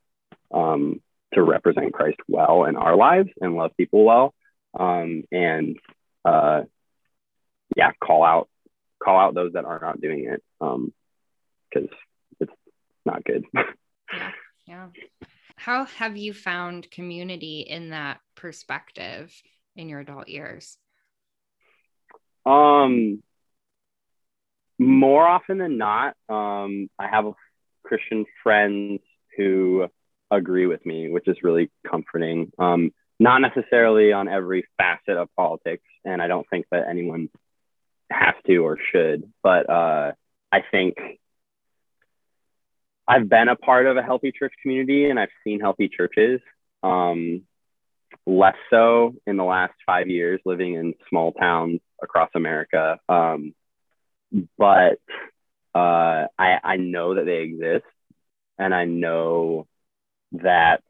um, to represent Christ well in our lives and love people well, um, and uh, yeah, call out call out those that are not doing it because it's not good. yeah yeah. How have you found community in that perspective in your adult years um, more often than not, um, I have Christian friends who agree with me, which is really comforting. Um, not necessarily on every facet of politics, and I don't think that anyone has to or should, but uh, I think I've been a part of a healthy church community and I've seen healthy churches. Um, less so in the last five years living in small towns across America. Um, but uh, I, I know that they exist and I know that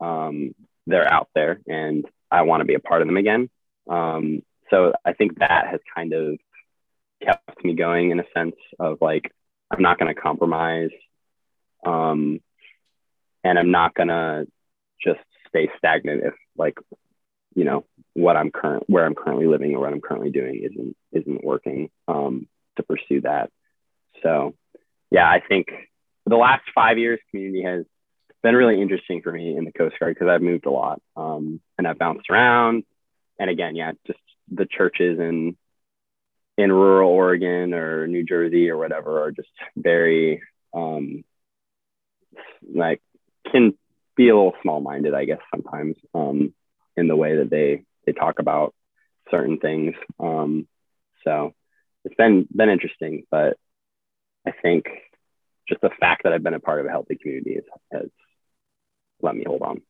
um, they're out there and I want to be a part of them again. Um, so I think that has kind of kept me going in a sense of like, I'm not going to compromise. Um, and I'm not going to just stay stagnant if like you know what i'm current where i'm currently living or what i'm currently doing isn't isn't working um, to pursue that. So yeah i think the last five years community has been really interesting for me in the coast guard because i've moved a lot um, and i've bounced around. And again yeah just the churches in in rural oregon or new jersey or whatever are just very um, like can be a little small minded, I guess, sometimes um, in the way that they they talk about certain things. Um, so it's been been interesting, but I think just the fact that I've been a part of a healthy community has, has let me hold on.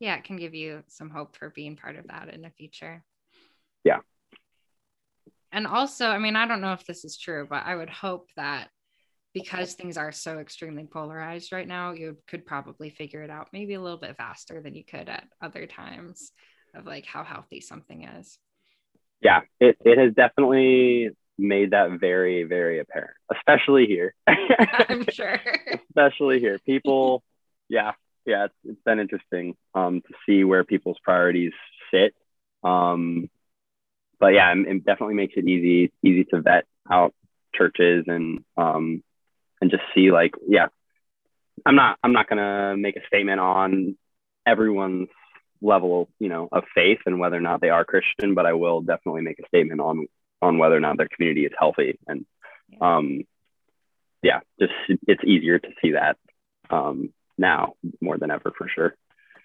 yeah, it can give you some hope for being part of that in the future. Yeah. And also, I mean, I don't know if this is true, but I would hope that because things are so extremely polarized right now, you could probably figure it out maybe a little bit faster than you could at other times of like how healthy something is. Yeah, it, it has definitely made that very, very apparent, especially here. I'm sure. especially here. People, yeah, yeah, it's, it's been interesting um, to see where people's priorities sit. Um, but yeah, it definitely makes it easy, easy to vet out churches and um, and just see like yeah i'm not i'm not going to make a statement on everyone's level you know of faith and whether or not they are christian but i will definitely make a statement on on whether or not their community is healthy. And um yeah just it's easier to see that um now more than ever for sure.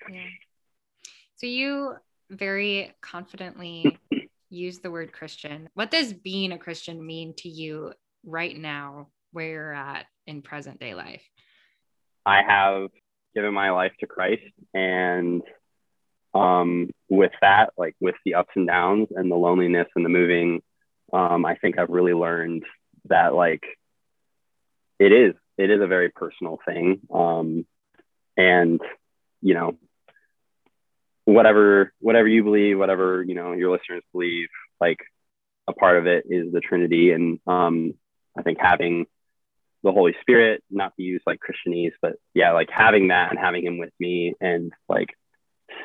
Yeah. so you very confidently use the word christian. What does being a christian mean to you right now where you're at in present day life? I have given my life to Christ and um, with that, like with the ups and downs and the loneliness and the moving, um, I think I've really learned that like it is it is a very personal thing, um, and you know whatever whatever you believe, whatever you know your listeners believe, like a part of it is the Trinity, and um, I think having the Holy Spirit, not to use like Christianese, but yeah, like having that and having him with me and like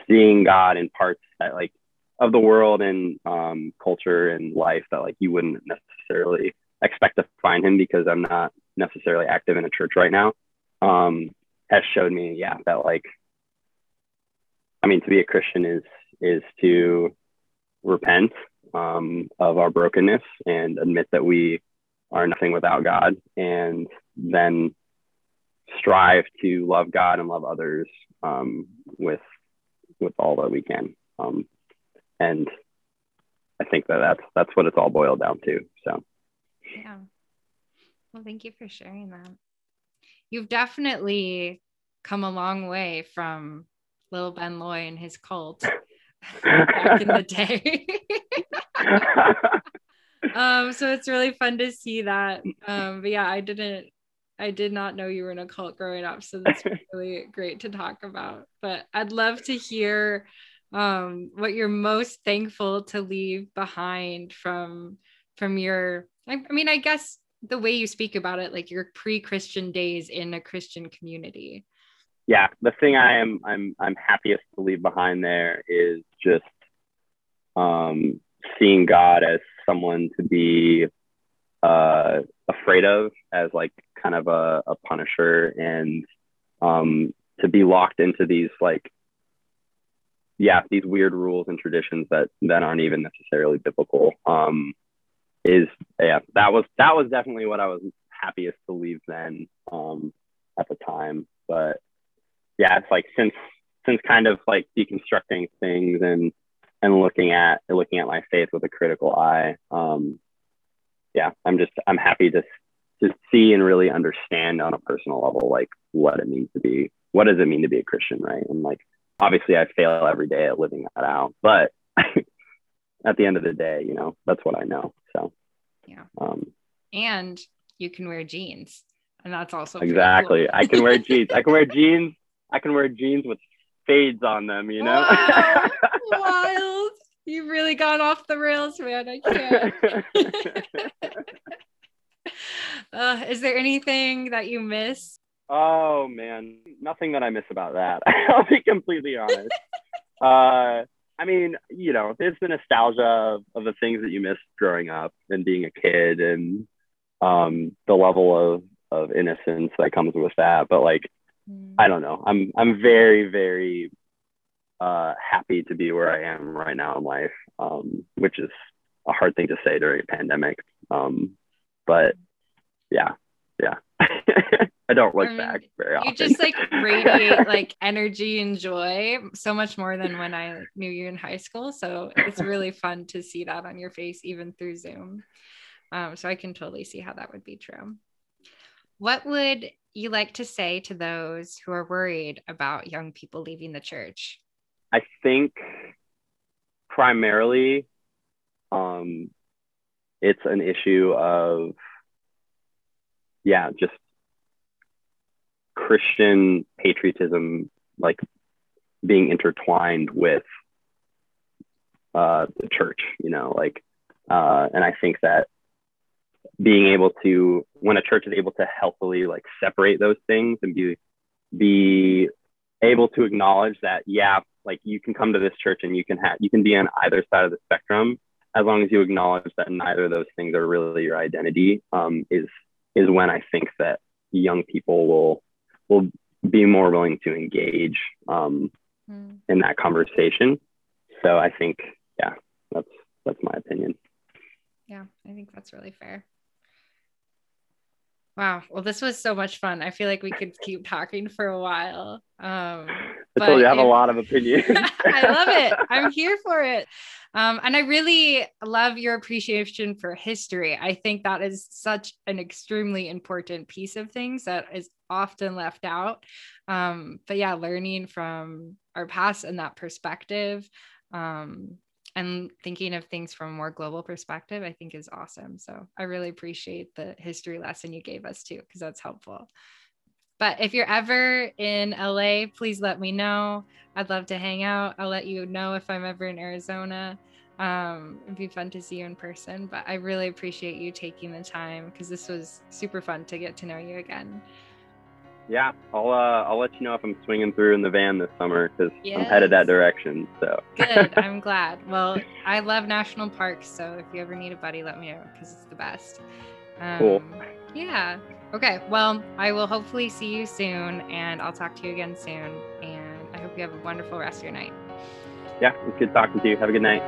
seeing God in parts that like of the world and um, culture and life that like you wouldn't necessarily expect to find him because I'm not necessarily active in a church right now. Um, has showed me, yeah, that like, I mean, to be a Christian is is to repent um, of our brokenness and admit that we are nothing without God, and then strive to love God and love others um, with with all that we can. Um, and I think that that's that's what it's all boiled down to. So, yeah. Well, thank you for sharing that. You've definitely come a long way from little Ben Loy and his cult back in the day. um, so it's really fun to see that. Um, but yeah, I didn't, I did not know you were in a cult growing up. So that's really great to talk about. But I'd love to hear um, what you're most thankful to leave behind from from your. I, I mean, I guess the way you speak about it, like your pre-Christian days in a Christian community. Yeah, the thing I am I'm I'm happiest to leave behind there is just um, seeing God as someone to be uh, afraid of as like kind of a, a punisher and um, to be locked into these like yeah these weird rules and traditions that that aren't even necessarily biblical um, is yeah that was that was definitely what I was happiest to leave then um, at the time. But yeah it's like since since kind of like deconstructing things and and looking at looking at my faith with a critical eye. Um, yeah, I'm just I'm happy to to see and really understand on a personal level like what it means to be what does it mean to be a Christian, right? And like obviously I fail every day at living that out, but at the end of the day, you know, that's what I know. So yeah. Um, and you can wear jeans, and that's also exactly. Cool. I can wear jeans. I can wear jeans. I can wear jeans with fades on them, you know? Wow. Wild. You've really gone off the rails, man. I can't. uh, is there anything that you miss? Oh man, nothing that I miss about that. I'll be completely honest. uh, I mean, you know, there's the nostalgia of, of, the things that you missed growing up and being a kid and um, the level of, of innocence that comes with that. But like, I don't know. I'm I'm very very uh, happy to be where I am right now in life, um, which is a hard thing to say during a pandemic. Um, but yeah, yeah. I don't look I mean, back very often. You just like radiate like energy and joy so much more than when I knew you in high school. So it's really fun to see that on your face, even through Zoom. Um, so I can totally see how that would be true. What would you like to say to those who are worried about young people leaving the church? I think primarily um, it's an issue of, yeah, just Christian patriotism, like being intertwined with uh, the church, you know, like, uh, and I think that being able to, when a church is able to healthily like separate those things and be, be able to acknowledge that, yeah, like you can come to this church and you can have, you can be on either side of the spectrum as long as you acknowledge that neither of those things are really your identity, um, is, is when I think that young people will, will be more willing to engage um, mm. in that conversation. So I think yeah, that's that's my opinion. Yeah, I think that's really fair. Wow. Well, this was so much fun. I feel like we could keep talking for a while. Um, I told you I have a lot of opinions. I love it. I'm here for it. Um, and I really love your appreciation for history. I think that is such an extremely important piece of things that is often left out. Um, but yeah, learning from our past and that perspective um, and thinking of things from a more global perspective, I think is awesome. So I really appreciate the history lesson you gave us too, because that's helpful. But if you're ever in LA, please let me know. I'd love to hang out. I'll let you know if I'm ever in Arizona. Um, it'd be fun to see you in person. But I really appreciate you taking the time because this was super fun to get to know you again yeah, I'll uh, I'll let you know if I'm swinging through in the van this summer because yes. I'm headed that direction. So good. I'm glad. Well, I love national parks, so if you ever need a buddy, let me know because it's the best. Um, cool. Yeah. Okay. Well, I will hopefully see you soon, and I'll talk to you again soon. And I hope you have a wonderful rest of your night. Yeah, it's good talking to you. Have a good night.